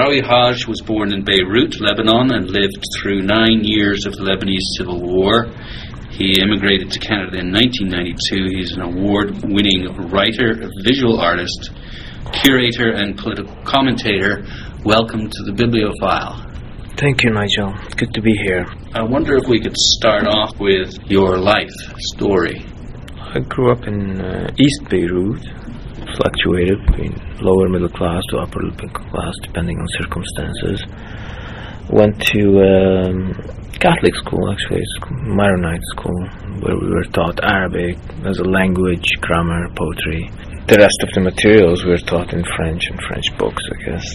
Rawi Hage was born in Beirut, Lebanon, and lived through nine years of the Lebanese Civil War. He immigrated to Canada in 1992. He's an award winning writer, visual artist, curator, and political commentator. Welcome to the Biblio File. Thank you, Nigel. Good to be here. I wonder if we could start off with your life story. I grew up in uh, East Beirut, fluctuated between lower middle class to upper middle class depending on circumstances. Went to um, Catholic school, actually, Maronite school, where we were taught Arabic as a language, grammar, poetry. The rest of the materials were taught in French and French books, I guess.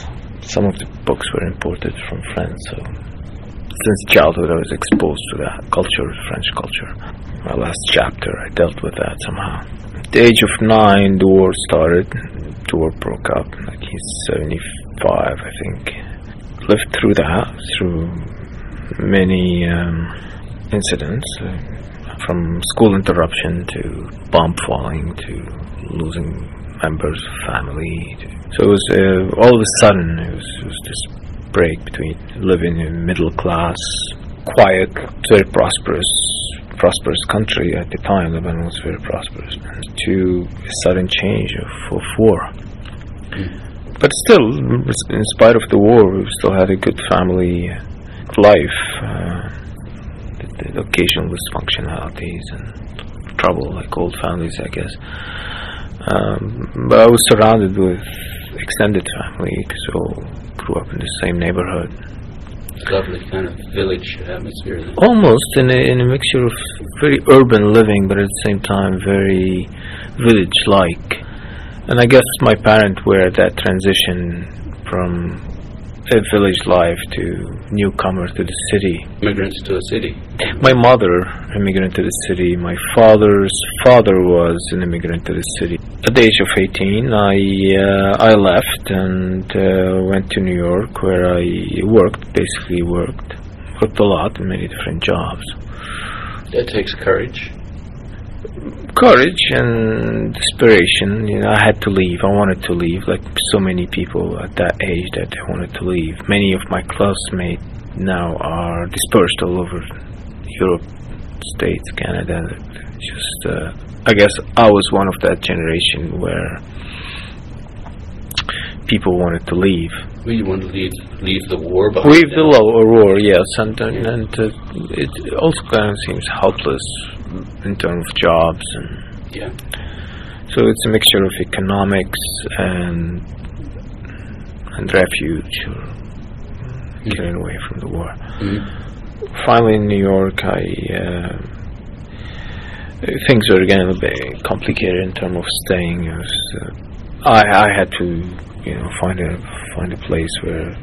Some of the books were imported from France, so since childhood I was exposed to that culture, French culture. My last chapter, I dealt with that somehow. At the age of nine, the war started. The war broke up in 1975, I think. Lived through that, through many um, incidents, from school interruption to bomb falling to losing members of family. So it was uh, all of a sudden it was, it was this break between living in middle class, quiet, very prosperous, prosperous country at the time. Lebanon was very prosperous, to a sudden change of, of war. But still, in spite of the war, we still had a good family life. Uh, the, the occasional dysfunctionalities and trouble, like old families, I guess. Um, but I was surrounded with extended family, so grew up in the same neighborhood. Lovely kind of village atmosphere. Then. Almost in a, in a mixture of very urban living, but at the same time very village-like. And I guess my parents were at that transition from a village life to newcomer to the city. Immigrants to a city. My mother, immigrant to the city. My father's father was an immigrant to the city. At the age of 18, I uh, I left and uh, went to New York, where I worked. Basically, worked worked a lot in many different jobs. That takes courage. Courage and desperation. You know, I had to leave. I wanted to leave, like so many people at that age that they wanted to leave. Many of my classmates now are dispersed all over Europe, States, Canada. Just, uh, I guess I was one of that generation where people wanted to leave. Well, you want to leave leave the war behind. Leave the low war, yes, and and, and uh, it also kind of seems helpless in terms of jobs and Yeah. so it's a mixture of economics and and refuge or getting away from the war. Mhm. Finally, in New York, I uh, things were getting a little bit complicated in terms of staying. Was, uh, I I had to you know find a find a place where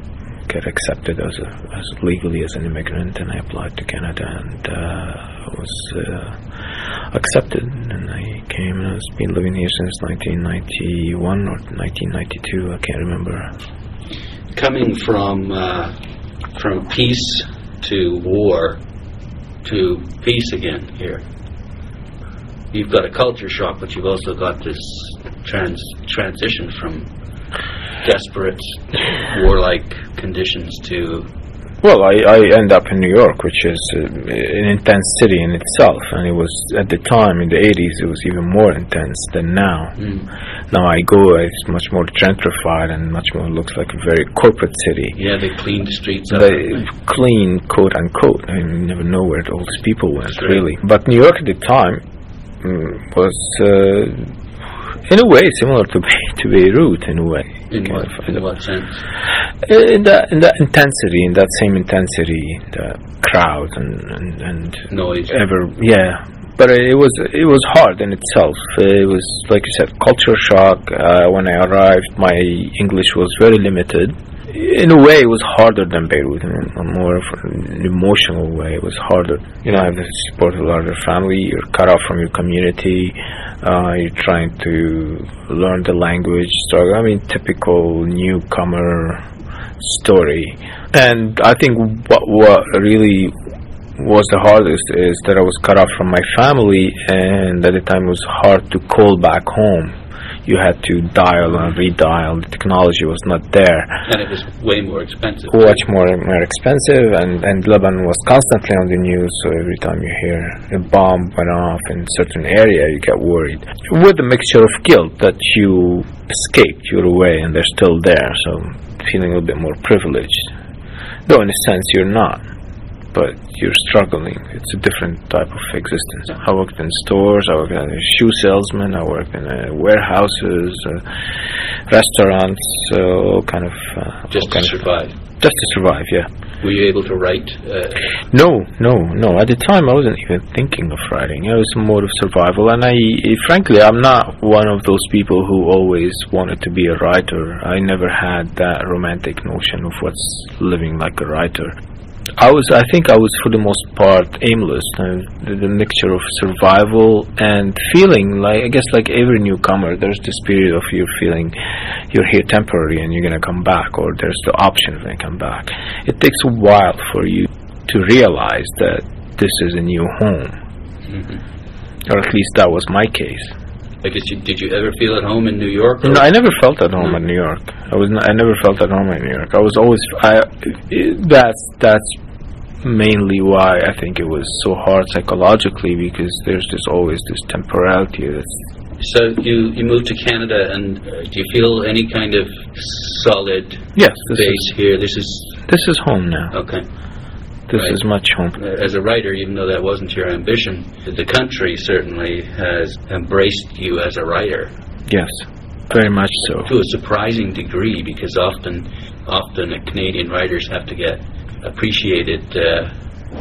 get accepted as a as legally as an immigrant, and I applied to Canada and uh, was uh, accepted, and I came and I've been living here since 1991 or 1992. I can't remember. Coming from uh, from peace to war to peace again here. You've got a culture shock, but you've also got this trans transition from desperate warlike conditions to Well, I, I end up in New York, which is uh, an intense city in itself, and it was at the time in the 80s it was even more intense than now. mm, Now I go, it's much more gentrified and much more looks like a very corporate city. yeah, they cleaned the streets up. They clean, quote unquote. I never know where all these people went, really. But New York at the time mm, was, uh, in a way, similar to Be- to Beirut, in a way. in what, in what sense? in that in that intensity, in that same intensity, the crowd and and, and Noise. ever yeah. But it was it was hard in itself. It was like you said, culture shock. Uh, when I arrived, my English was very limited. In a way, it was harder than Beirut. In a more emotional way, it was harder. You know, I have the support of a larger family. You're cut off from your community. Uh, you're trying to learn the language. Struggle. I mean, typical newcomer story. And I think what what really was the hardest is that I was cut off from my family, and at the time it was hard to call back home. You had to dial and redial. The technology was not there. And it was way more expensive. Much more more expensive, and and Lebanon was constantly on the news. So every time you hear a bomb went off in a certain area, you get worried. With a mixture of guilt that you escaped, you're away, and they're still there. So feeling a little bit more privileged. Though in a sense you're not, but you're struggling. It's a different type of existence. I worked in stores, I worked as a shoe salesman, I worked in uh, warehouses, uh, restaurants, all kind of. Uh, Just to kind of- survive. just to survive, yeah. Were you able to write? Uh, No, no, no. At the time, I wasn't even thinking of writing. It was a mode of survival, and I, frankly, I'm not one of those people who always wanted to be a writer. I never had that romantic notion of what's living like a writer. I was, I think, I was for the most part aimless. Uh, the, the mixture of survival and feeling like, I guess, like every newcomer, there's this period of you feeling you're here temporary and you're gonna come back, or there's the option of gonna come back. It takes a while for you to realize that this is a new home, or at least that was my case. I guess you, did you ever feel at home in New York? No, I never felt at home in New York. I was not, I never felt at home in New York. I was always I that's that's mainly why I think it was so hard psychologically because there's just always this temporality that's So you you moved to Canada, and uh, do you feel any kind of solid yes this is base here? This is this is home now. okay. This right. is much home. As a writer, even though that wasn't your ambition, the country certainly has embraced you as a writer Yes, very much so. to a surprising degree, because often, often uh, Canadian writers have to get appreciated uh,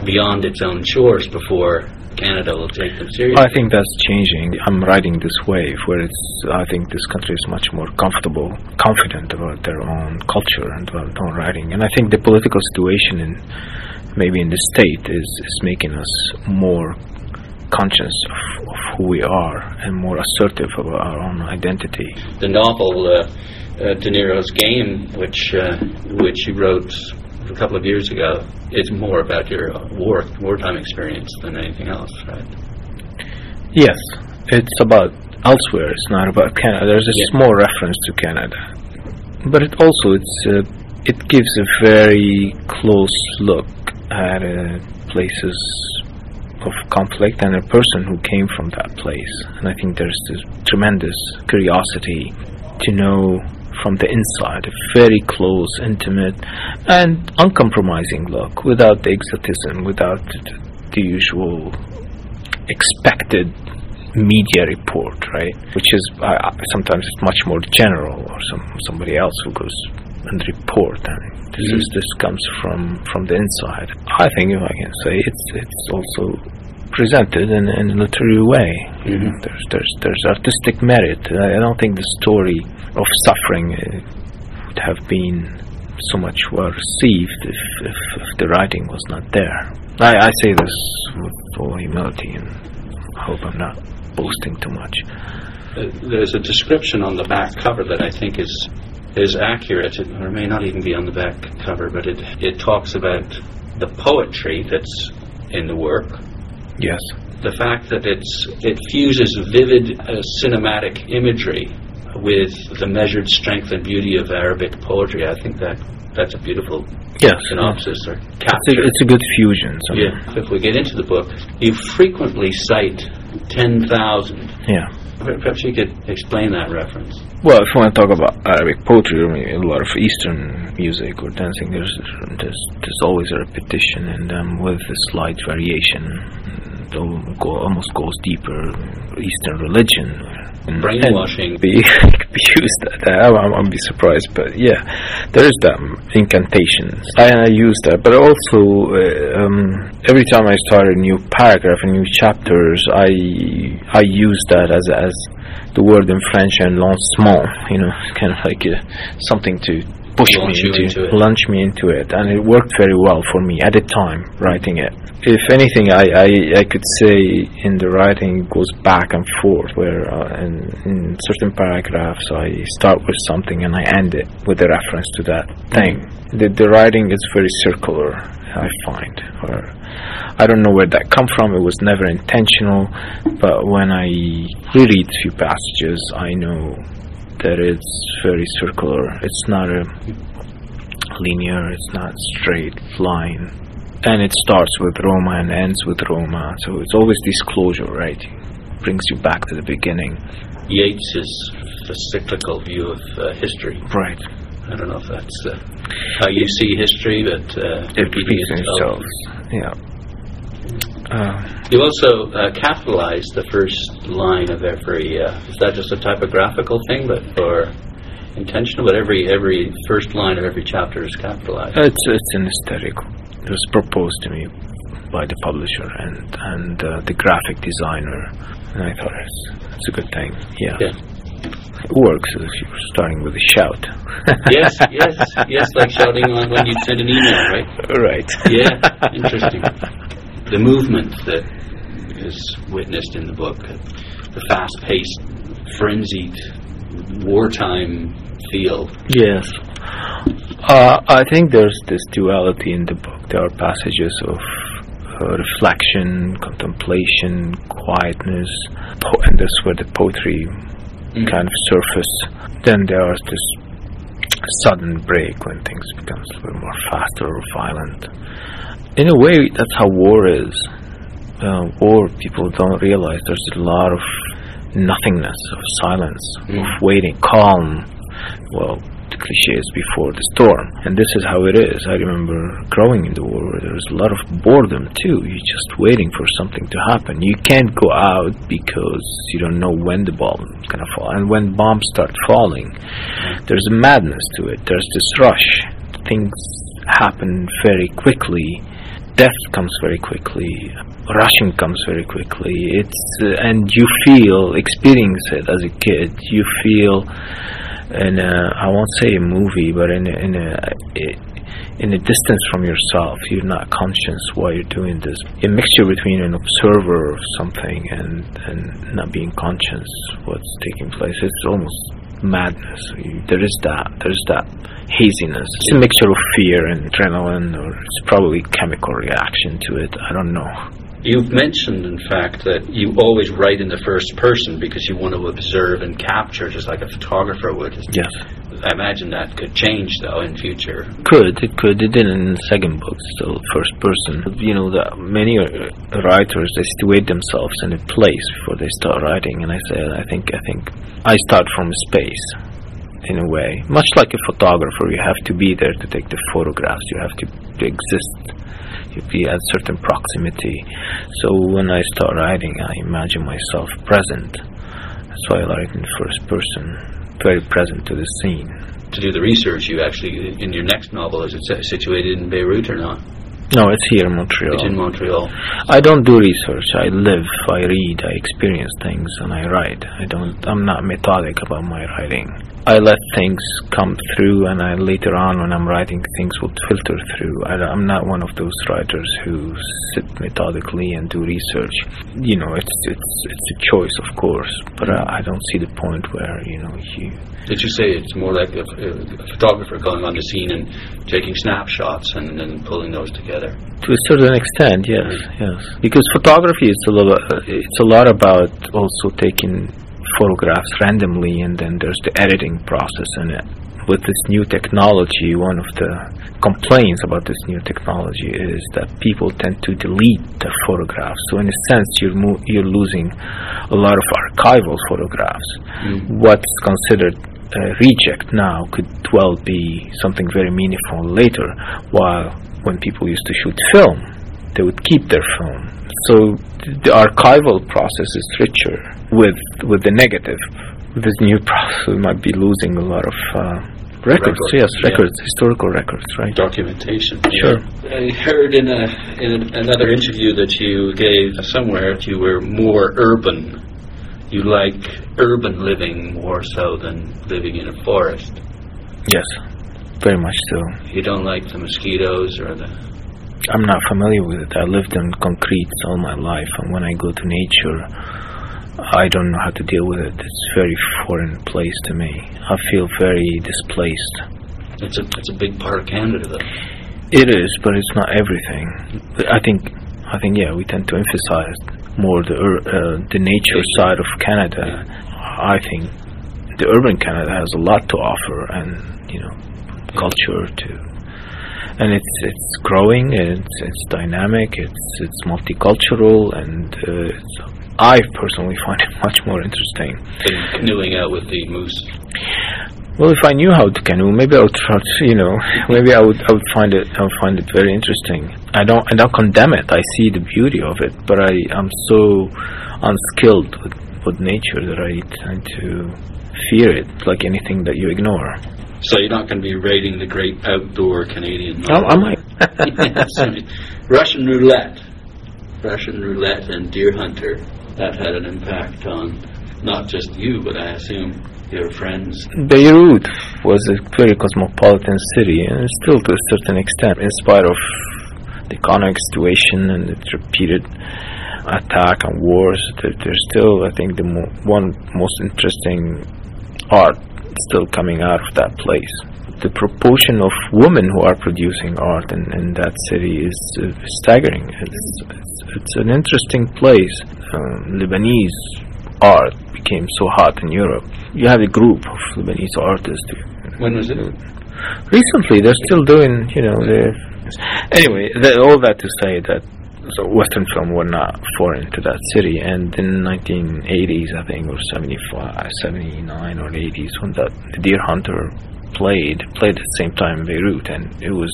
beyond its own shores before Canada will take them seriously. I think that's changing. I'm riding this wave where it's. I think this country is much more comfortable, confident about their own culture and about their own writing. And I think the political situation in maybe in the state is is making us more conscious of, of who we are and more assertive about our own identity. the novel uh, uh, De Niro's Game, which uh, which you wrote a couple of years ago, is more about your war wartime experience than anything else, right? Yes, it's about elsewhere. It's not about Canada. There's a Yeah. small reference to Canada, but it also it's uh, it gives a very close look at uh, places of conflict and a person who came from that place. And I think there's this tremendous curiosity to know from the inside, a very close, intimate, and uncompromising look, without the exotism, without the, usual expected media report, right? Which is uh, sometimes much more general, or some somebody else who goes and report. And this is this comes from from the inside. I think, if I can say, it's it's also presented in, in a literary way. Mhm. There's there's there's artistic merit. I, I don't think the story of suffering uh, would have been so much well received if, if, if the writing was not there. I, I say this with all humility and hope I'm not boasting too much. Uh, there's a description on the back cover that I think is is accurate, It- or may not even be on the back cover, but it it talks about the poetry that's in the work, Yes. the fact that it's it fuses vivid uh, cinematic imagery with the measured strength and beauty of Arabic poetry. I think that that's a beautiful Yes. synopsis or It's a, capture. it's a good fusion. So Yeah. If we get into the book, you frequently cite ten thousand. yeah. Perhaps you could explain that reference. Well, if you want to talk about Arabic poetry, I mean, a lot of Eastern music or dancing, there's, there's there's always a repetition in them with a slight variation. It go- almost goes deeper. Eastern religion, and- Brainwashing. and be, be used. That I, I'm, I'm be surprised, but yeah, there is that incantations. I, I use that, but also uh, um, every time I start a new paragraph, a new chapters, I I use that as as the word in French and lancement, you know, kind of like uh, something to Launch me into, into it. launch me into it, and it worked very well for me at the time writing it. If anything, I, I, I could say in the writing goes back and forth, where uh, in, in certain paragraphs I start with something and I end it with a reference to that thing. The, the writing is very circular, I find. Or I don't know where that come from. It was never intentional, but when I reread a few passages, I know that it's very circular. It's not a linear. It's not straight line, and it starts with Roma and ends with Roma. So it's always disclosure, right? Brings you back to the beginning, Yeats is a cyclical view of uh, history. right? I don't know if that's uh, how you see history, but uh, It repeats itself. itself. Yeah. Uh, You also uh, capitalize the first line of every. Uh, is that just a typographical thing, but or intentional? But every every first line of every chapter is capitalized. It's it's an aesthetic. It was proposed to me by the publisher and and uh, the graphic designer, and I thought it's it's a good thing. Yeah, Yeah. it works as if you're starting with a shout. yes, yes, yes. Like shouting on when you send an email, right? right. Yeah, interesting. The movement that is witnessed in the book, the fast-paced, frenzied, wartime feel. Yes. Uh, I think there's this duality in the book. There are passages of uh, reflection, contemplation, quietness, po- and that's where the poetry Mm. kind of surface. Then there is this sudden break when things becomes a little more faster or violent. In a way, that's how war is. Uh, war, people don't realize there's a lot of nothingness, of silence, Mm. of waiting, calm. Well, the cliche is before the storm, and this is how it is. I remember growing in the war where there was a lot of boredom too. You're just waiting for something to happen. You can't go out because you don't know when the bomb is gonna fall, and when bombs start falling, there's a madness to it. There's this rush. Things happen very quickly. Death comes very quickly. Rushing comes very quickly. It's uh, and you feel, experience it as a kid. You feel in a, I won't say a movie, but in a, in a in a distance from yourself. You're not conscious why you're doing this. A mixture between an observer of something and and not being conscious what's taking place. It's almost madness. There is that. There's that haziness. It's a mixture of fear and adrenaline, or it's probably chemical reaction to it. I don't know. You've mentioned, in fact, that you always write in the first person because you want to observe and capture, just like a photographer would. Yes. I imagine that could change, though, in future. Could it could it didn't in the second book still first person. You know that many uh, writers they situate themselves in a place before they start writing, and I said I think I think I start from space in a way, much like a photographer. You have to be there to take the photographs. You have to, to exist. Be at certain proximity. So when I start writing, I imagine myself present. That's why I write in first person, very present to the scene. To do the research, you actually, in your next novel, is it situated in Beirut or not? No, it's here in Montreal. It's in Montreal. I don't do research. I live, I read, I experience things, and I write. I don't. I'm not methodic about my writing. I let things come through, and I later on, when I'm writing, things will filter through. I, am not one of those writers who sit methodically and do research. You know, it's it's it's a choice, of course, but uh, I don't see the point where you know you. Did you say it's more like a, a photographer going on the scene and taking snapshots and then pulling those together? To a certain extent, yes, yes. Because photography is a lot. It's a lot about also taking photographs randomly, and then there's the editing process And. Uh, with this new technology, one of the complaints about this new technology is that people tend to delete their photographs. So, in a sense, you're mo- you're losing a lot of archival photographs. Mm. What's considered a reject now could well be something very meaningful later. While when people used to shoot film, they would keep their film. So the archival process is richer with with the negative. With this new process, we might be losing a lot of uh, records. Records, Yes, yeah. records, historical records, right? Documentation. Sure. I heard in a in another interview that you gave somewhere that you were more urban. You like urban living more so than living in a forest. Yes. very much so. You don't like the mosquitoes or the. I'm not familiar with it. I lived in concrete all my life, and when I go to nature, I don't know how to deal with it. It's a very foreign place to me. I feel very displaced. It's a it's a big part of Canada, though. It is, but it's not everything. I think, I think, yeah, we tend to emphasize more the ur- uh, the nature side of Canada. I think the urban Canada has a lot to offer, and you know, culture too. And it's it's growing, it's it's dynamic, it's it's multicultural, and uh, it's, I personally find it much more interesting. Been canoeing out with the moose. Well, if I knew how to canoe, maybe I would try. To, you know, maybe I would. I would find it. I would find it very interesting. I don't. I don't condemn it. I see the beauty of it, but I am so unskilled with, with nature that I tend to fear it, like anything that you ignore. So you're not going to be raiding the great outdoor Canadian. I, I might. Yes, I mean, Russian roulette, Russian roulette, and deer hunter. That had an impact on not just you, but I assume your friends. Beirut was a very cosmopolitan city, and still to a certain extent, in spite of the economic situation and its repeated attack and wars, there's still, I think, the mo- one most interesting art still coming out of that place. The proportion of women who are producing art in, in that city is uh, staggering. It's, it's, it's an interesting place. Um, Lebanese art became so hot in Europe. You have a group of Lebanese artists. When was it? Recently, they're still doing, you know, anyway. All that to say that so Western film were not foreign to that city, and in 1980s, I think, or 75, 79 or 80s, when that the Deer Hunter played, played at the same time in Beirut, and it was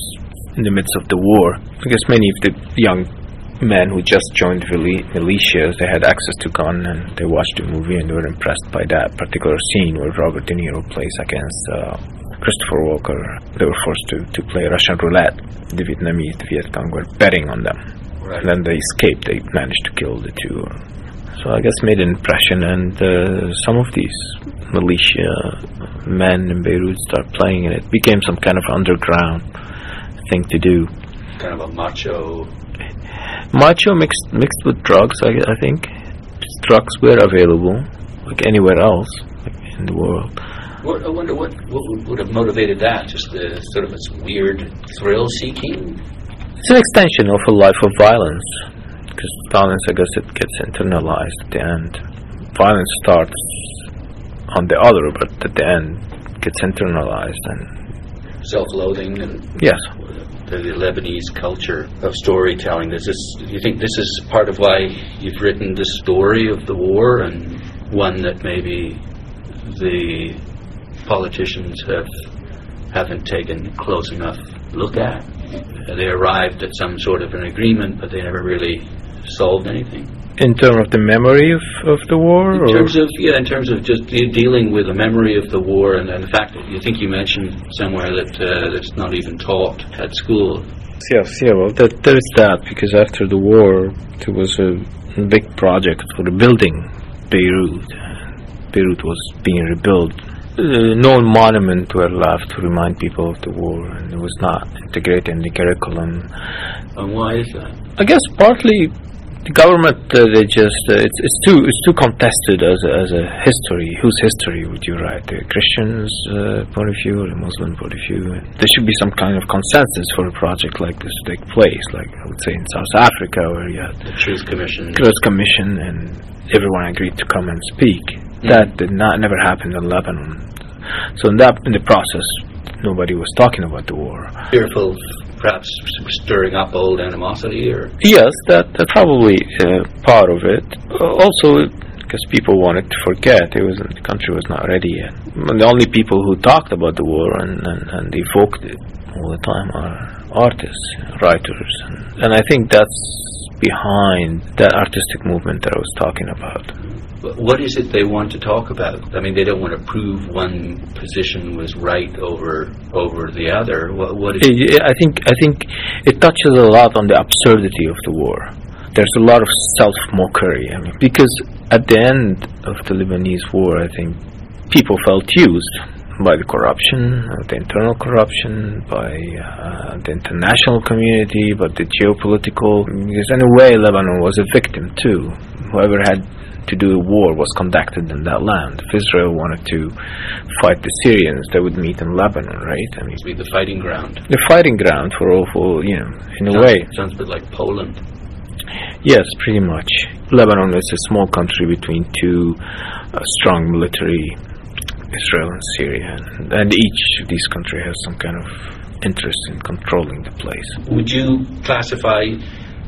in the midst of the war. Because many of the young men who just joined mili- militias, they had access to gun, and they watched the movie and they were impressed by that particular scene where Robert De Niro plays against uh, Christopher Walken. They were forced to, to play Russian roulette. The Vietnamese, the Viet Cong were betting on them. Right. And then they escaped. They managed to kill the two. So I guess made an impression, and uh, some of these militia men in Beirut start playing in it. Became some kind of underground thing to do. Kind of a macho. Macho mixed mixed with drugs. I, I think drugs were available, like anywhere else in the world. What, I wonder what, what would- would have motivated that? Just the sort of this weird thrill seeking. It's an extension of a life of violence, because violence, I guess, it gets internalized at the end. Violence starts on the other, but at the end gets internalized, and self-loathing and yes, the Lebanese culture of storytelling. Does this? Do you think this is part of why you've written the story of the war and one that maybe the politicians have haven't taken close enough look at? They arrived at some sort of an agreement, but they never really solved anything. in terms of the memory of, of the war, In terms of yeah, in terms of just de- dealing with the memory of the war and, and the fact that you think you mentioned somewhere that uh, that's not even taught at school. yes, yeah, well, that, there is that because after the war, there was a big project for rebuilding Beirut. Beirut was being rebuilt. Uh, no monument were left to remind people of the war, and it was not integrated in the curriculum. And why is that? I guess partly the government uh, they just uh, it's it's too it's too contested as a, as a history. Whose history would you write? The Christians' uh, point of view or the Muslim point of view? There should be some kind of consensus for a project like this to take place. Like I would say in South Africa, where you had The Truth Commission. Truth Commission and everyone agreed to come and speak. That did not never happen in Lebanon. So in that in the process, nobody was talking about the war. Fearful, perhaps stirring up old animosity, or Yes, that that's probably uh, part of it. Uh, also, because people wanted to forget, it was the country was not ready yet. And the only people who talked about the war and, and, and evoked it all the time are artists, writers, and, and I think that's behind that artistic movement that I was talking about. What is it they want to talk about? I mean, they don't want to prove one position was right over over the other. What, what is I I think I think it touches a lot on the absurdity of the war. There's a lot of self mockery. I mean, because at the end of the Lebanese war, I think people felt used by the corruption, the internal corruption, by uh, the international community, but the geopolitical. Because in a way, Lebanon was a victim too. Whoever had to do a war was conducted in that land. If Israel wanted to fight the Syrians, they would meet in Lebanon, right? I mean, Be the fighting ground. the fighting ground for all, for you know, in a way. Sounds a bit like Poland. Yes, pretty much. Lebanon is a small country between two uh, strong military, Israel and Syria, and, and each of these countries has some kind of interest in controlling the place. Would you classify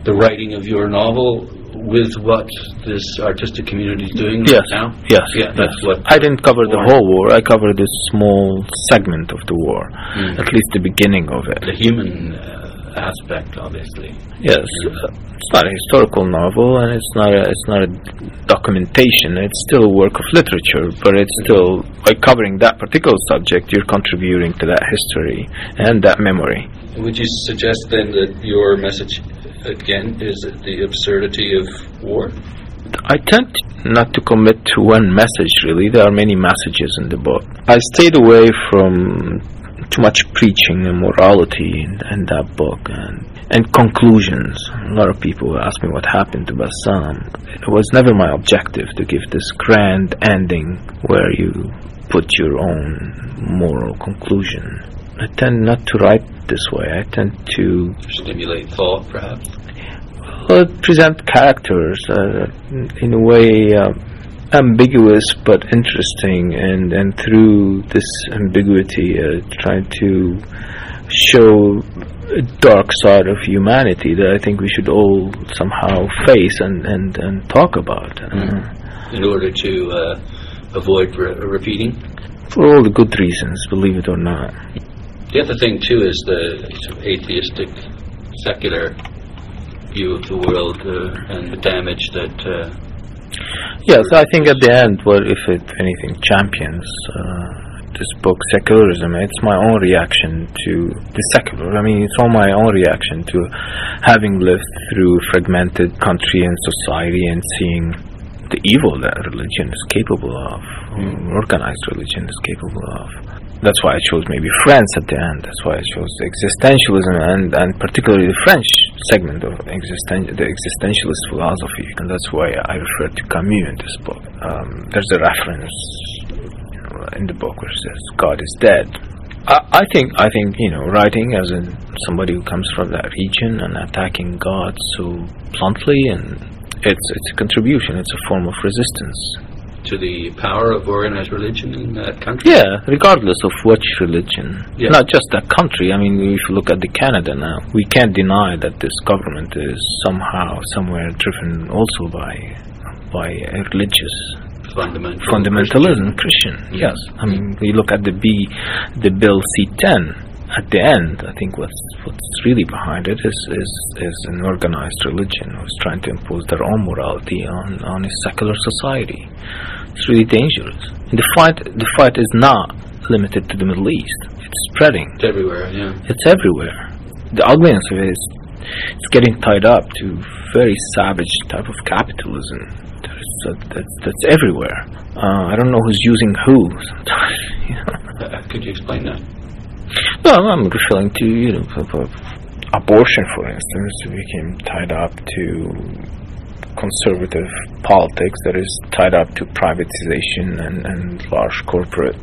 the writing of your novel with what this artistic community is doing Yes, right now? yes, Yeah, that's yes. what. I didn't cover the war- whole war. I covered a small segment of the war, Mm. at least the beginning of it. The human uh, aspect, obviously. Yes, uh, it's not a historical novel, and it's not a, it's not a documentation. It's still a work of literature, but it's still by covering that particular subject, you're contributing to that history and that memory. Would you suggest then that your message, again, is it the absurdity of war? I tend not to commit to one message. Really, there are many messages in the book. I stayed away from too much preaching and morality in, in that book and and conclusions. A lot of people ask me what happened to Bassam. It was never my objective to give this grand ending where you put your own moral conclusion. I tend not to write this way. I tend to Stimulate thought, perhaps? well, present characters uh, in a way uh, ambiguous but interesting, and and through this ambiguity, uh, trying to show a dark side of humanity that I think we should all somehow face and and, and talk about. Uh, In order to uh, avoid re- repeating? for all the good reasons, believe it or not. The other thing, too, is the sort of atheistic, secular view of the world uh, and the damage that. Uh, Yes, I think at the end, what if it anything champions uh, this book, secularism? It's my own reaction to the secular. I mean, it's all my own reaction to having lived through fragmented country and society and seeing the evil that religion is capable of, organized religion is capable of. That's why I chose maybe France at the end. That's why I chose existentialism and, and particularly the French segment of existen- the existentialist philosophy. And that's why I refer to Camus in this book. Um, there's a reference in the book which says God is dead. I, I think I think you know writing as in somebody who comes from that region and attacking God so bluntly and it's it's a contribution. It's a form of resistance. To the power of organized religion in that country? Yeah, regardless of which religion. Yeah. Not just that country. I mean, if you look at the Canada now, we can't deny that this government is somehow, somewhere driven also by by a religious Fundamental fundamentalism, Christian. Yeah. Yes, I mean, we look at the B, the bill C10. At the end, I think what's what's really behind it is is, is an organized religion who's trying to impose their own morality on, on a secular society. It's really dangerous. And the fight the fight is not limited to the Middle East. It's spreading. It's everywhere, yeah. It's everywhere. The ugliness of it is it's getting tied up to very savage type of capitalism. There's, that's that's everywhere. Uh, I don't know who's using who. Sometimes, you know. Uh, could you explain that? No, I'm referring to you know abortion, for instance, became tied up to conservative politics that is tied up to privatization and, and large corporate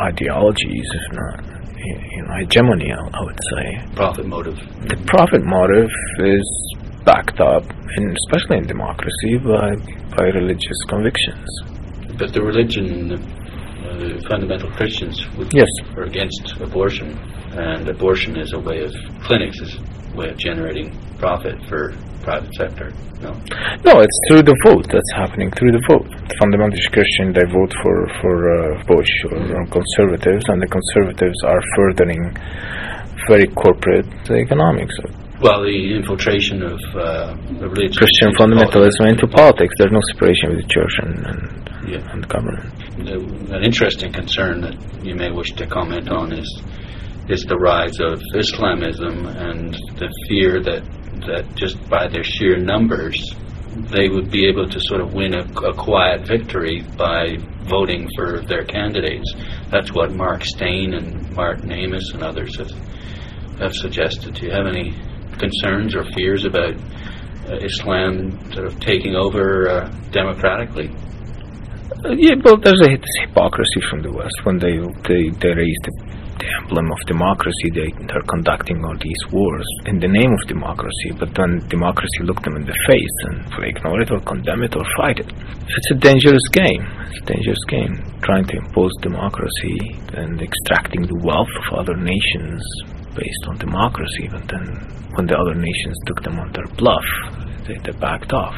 ideologies, if not you know, hegemony. I, would say Profit motive. the profit motive is backed up, and especially in democracy, by by religious convictions. But the religion, uh, fundamental Christians would Yes. are against abortion, and abortion is a way of clinics is a way of generating profit for private sector. No, No, it's through the vote that's happening through the vote. Fundamentalist Christian, they vote for for uh, Bush or, or conservatives, and the conservatives are furthering very corporate economics, well, the infiltration of uh, the religion Christian fundamentalism politics- into politics. There's no separation with the church and and, Yeah. and government. Uh, An interesting concern that you may wish to comment on is is the rise of Islamism and the fear that that just by their sheer numbers they would be able to sort of win a, a quiet victory by voting for their candidates. That's what Mark Steyn and Martin Amis and others have, have suggested. Do you have any concerns or fears about uh, Islam sort of taking over uh, democratically? Uh, yeah, well, there's a hypocrisy from the West when they they, they raise the, the emblem of democracy. They they're conducting all these wars in the name of democracy, but when democracy look them in the face and ignore it or condemn it or fight it, it's a dangerous game. It's a dangerous game trying to impose democracy and extracting the wealth of other nations based on democracy. But then when the other nations took them on their bluff, they, they backed off.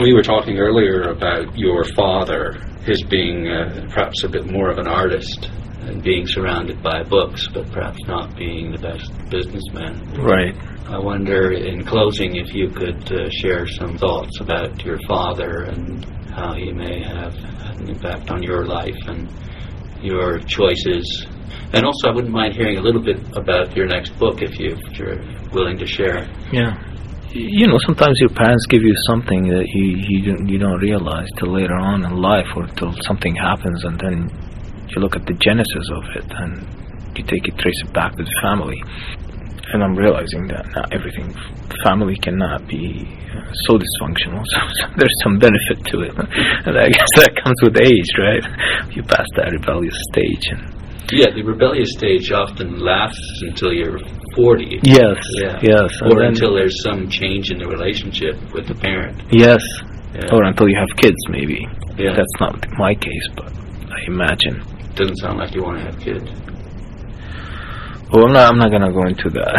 We were talking earlier about your father, his being uh, perhaps a bit more of an artist and being surrounded by books, but perhaps not being the best businessman. Right. I wonder, in closing, if you could uh, share some thoughts about your father and how he may have had an impact on your life and your choices. And also, I wouldn't mind hearing a little bit about your next book if, you, if you're willing to share. Yeah. You know, sometimes your parents give you something that you you don't, you don't realize till later on in life, or till something happens, and then you look at the genesis of it, and you take it, trace it back to the family. And I'm realizing that not everything, family cannot be uh, so dysfunctional. So, so there's some benefit to it, and I guess that comes with age, right? You pass that rebellious stage, and Yeah, the rebellious stage often lasts until you're 40. yes, Yeah. yes, Or until there's some change in the relationship with the parent. yes, Yeah. or until you have kids, maybe. Yeah. That's not my case, but I imagine. Doesn't sound like you want to have kids. Well, I'm not. I'm not gonna go into that.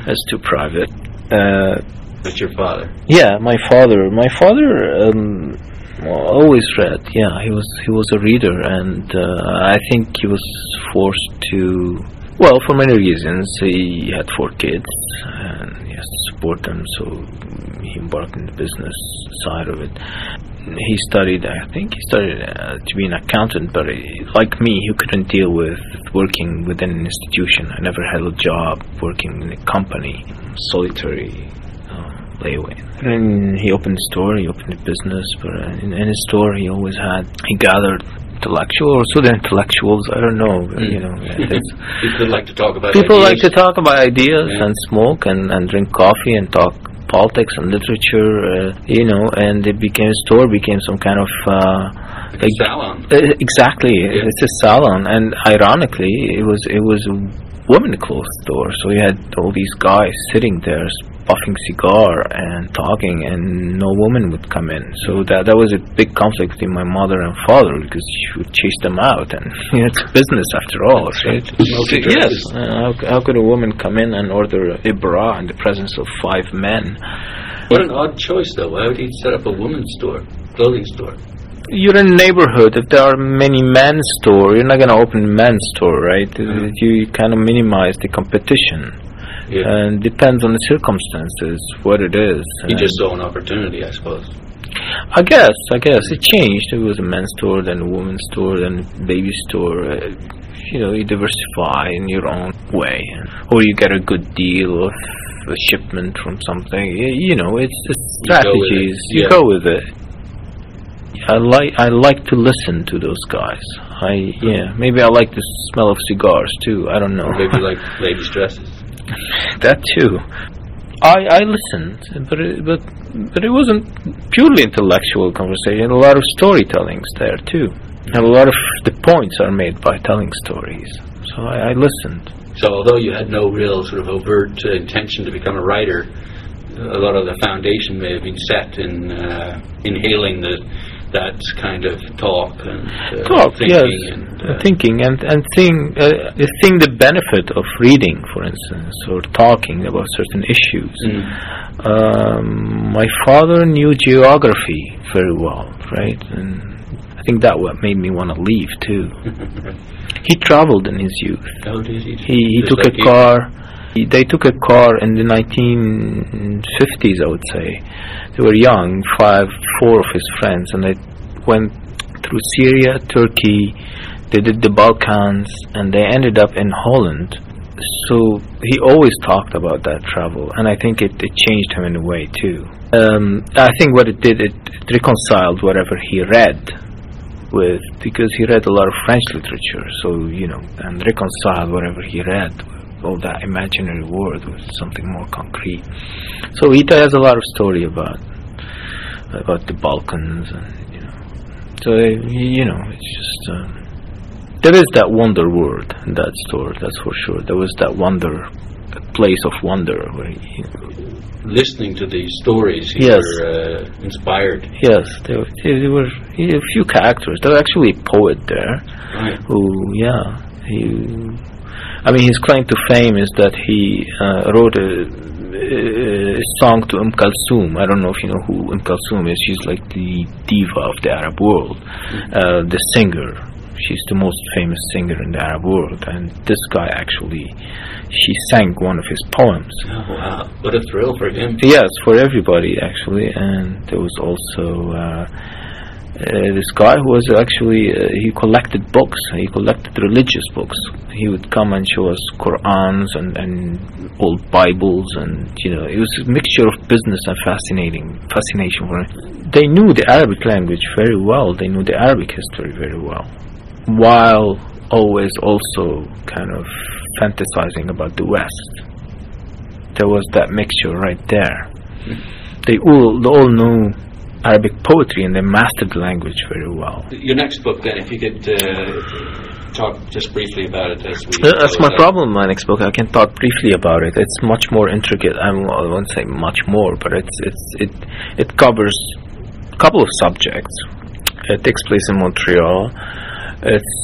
That's too private. Uh, But your father. yeah, my father. My father um, always read. Yeah, he was he was a reader, and uh, I think he was forced to. Well, for many reasons, he had four kids, and he has to support them. So he embarked in the business side of it. He studied. I think he studied uh, to be an accountant, but he, like me, he couldn't deal with working within an institution. I never had a job working in a company, solitary uh, layaway. And he opened a store, he opened a business, but uh, in, in his store he always had, he gathered intellectual or pseudo intellectuals, I don't know, Mm. you know. People like to talk about People like to ideas. talk about ideas Yeah. and smoke and, and drink coffee and talk politics and literature, uh, you know, and it became, store became some kind of, uh, Like a salon. uh, exactly. Yeah. It's a salon, and ironically, it was it was a women clothes store. So you had all these guys sitting there puffing cigar and talking, and no woman would come in. So that that was a big conflict between my mother and father because she would chase them out, and it's business after all, right? Yes. Uh, how, how could a woman come in and order a bra in the presence of five men? What an odd choice, though. Why would he set up a woman's store, clothing store? you're in a neighborhood. If there are many men's store, you're not going to open a men's store, right? Mhm. You kind of minimize the competition, Yeah. and depends on the circumstances what it is. You just saw an opportunity, I suppose. I guess, I guess it changed. It was a men's store, then a women's store, then baby store. Uh, you know, you diversify in your own way, or you get a good deal of a shipment from something. You know, it's, it's You go with it. strategies. You go with it. I like I like to listen to those guys. I yeah, maybe I like the smell of cigars too. I don't know. Maybe like ladies' dresses. That too. I I listened, but it, but but it wasn't purely intellectual conversation. A lot of storytellings there too, and a lot of the points are made by telling stories. So I, I listened. So although you had no real sort of overt uh, intention to become a writer, a lot of the foundation may have been set in uh, inhaling the that kind of talk and uh, Talk, thinking yes, and uh, thinking and and seeing uh, seeing the benefit of reading, for instance, or talking about certain issues. mm, Um, my father knew geography very well, right? And I think that what made me want to leave too. He traveled in his youth. oh, did he? He he took like a car. They took a car in the 1950s, I would say. They were young, five, four of his friends, and they went through Syria, Turkey. They did the Balkans, and they ended up in Holland. So he always talked about that travel, and I think it, it changed him in a way too. Um, I think what it did, it, it reconciled whatever he read with because he read a lot of French literature. So you know, and reconciled whatever he read, all that imaginary world with something more concrete. So he has a lot of story about about the Balkans, and you know, so uh, you know, it's just. Um, there is that wonder world in that store, that's for sure. There was that wonder, that place of wonder where you know, Listening to these stories, you Yes. were uh, inspired. Yes, there, were- there were a few characters. There was actually a poet there Right. who, yeah, he. I mean, his claim to fame is that he uh, wrote a, a song to Umm Kulthum. I don't know if you know who Umm Kulthum is. She's like the diva of the Arab world, uh, the singer. She's the most famous singer in the Arab world, and this guy actually, she sang one of his poems. Oh, wow. What a thrill for him. Yes, for everybody actually, and there was also uh, uh, this guy who was actually uh, he collected books. He collected religious books. He would come and show us Qurans and, and old Bibles, and you know it was a mixture of business and fascinating fascination for him. They knew the Arabic language very well. They knew the Arabic history very well, while always also kind of fantasizing about the West there was that mixture right there. They all they all knew Arabic poetry and they mastered the language very well. Your next book, then, if you could uh, talk just briefly about it as we. Uh, That's my problem. My next book, I can talk briefly about it. It's much more intricate. I won't I won't say much more, but it's it's it it covers a couple of subjects. It takes place in Montreal. It's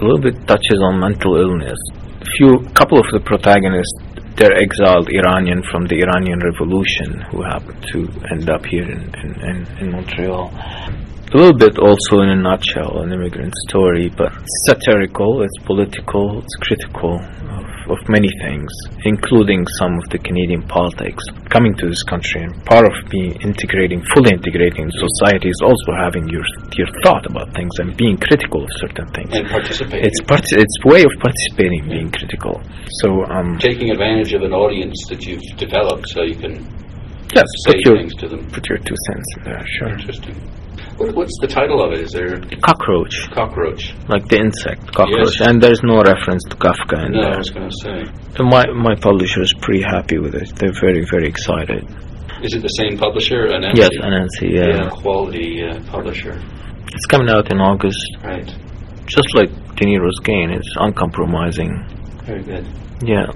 a little bit touches on mental illness. A few couple of the protagonists they're exiled Iranian from the Iranian Revolution who happened to end up here in, in, in, Montreal. A little bit also in a nutshell, an immigrant story, but satirical, it's political, it's critical of, of many things, including some of the Canadian politics. Coming to this country and part of being integrating, fully integrating in society is also having your your thought about things and being critical of certain things. And participating. It's part, it's way of participating, being critical. So um, taking advantage of an audience that you've developed so you can yes, say put your things to them. put your two cents in there. Sure. Interesting. What, what's the title of it? Is there Cockroach, cockroach? like the insect cockroach, Yes. and there's no reference to Kafka in there. No, I was going to say. So my my publisher is pretty happy with it. They're very very excited. Is it the same publisher? An Yes, Anansi. Yeah. quality uh, publisher. it's coming out in August. Right. Just like De Niro's Game, it's uncompromising. Very good. Yeah,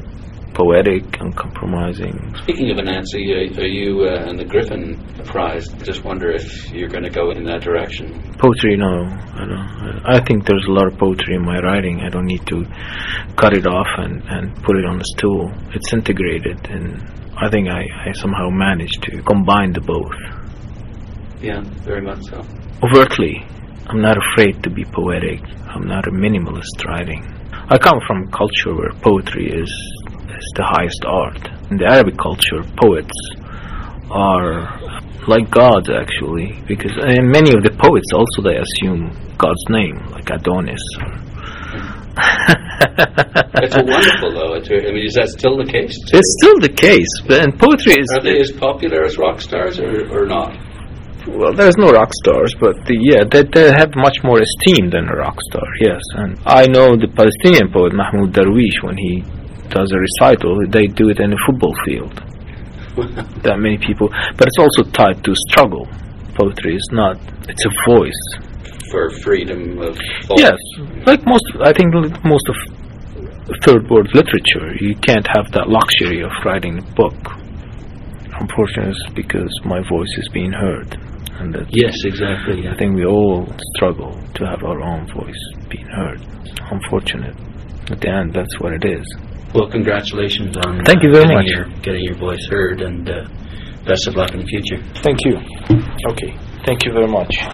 poetic, uncompromising. Speaking of Anansi, are you uh, and the Griffin Prize? Just wonder if you're going to go in that direction. Poetry, no. I don't. I think there's a lot of poetry in my writing. I don't need to cut it off and, and put it on a stool. It's integrated, and I think I, I somehow managed to combine the both. Yeah, very much so. overtly. I'm not afraid to be poetic. I'm not a minimalist writing. I come from a culture where poetry is, is the highest art. In the Arabic culture, poets are like gods actually, because and many of the poets also they assume God's name, like Adonis. It's a wonderful, though. It's, I mean, is that still the case? it's still the case, but and poetry is Are they as popular as rock stars or, or not? Well, there's no rock stars, but the, yeah, they, they have much more esteem than a rock star. Yes, and I know the Palestinian poet Mahmoud Darwish when he does a recital, they do it in a football field. that many people, but it's also tied to struggle. Poetry is not; it's a voice. For freedom of thought. Yes, like most, I think most of third world literature, you can't have that luxury of writing a book. Unfortunately, it's because my voice is being heard, and that's Yes, exactly. I think we all struggle to have our own voice being heard. Unfortunate. At the end, that's what it is. Well, congratulations on Thank uh, you very getting much. Your, getting your voice heard, and uh, best of luck in the future. Thank you. Okay. Thank you very much.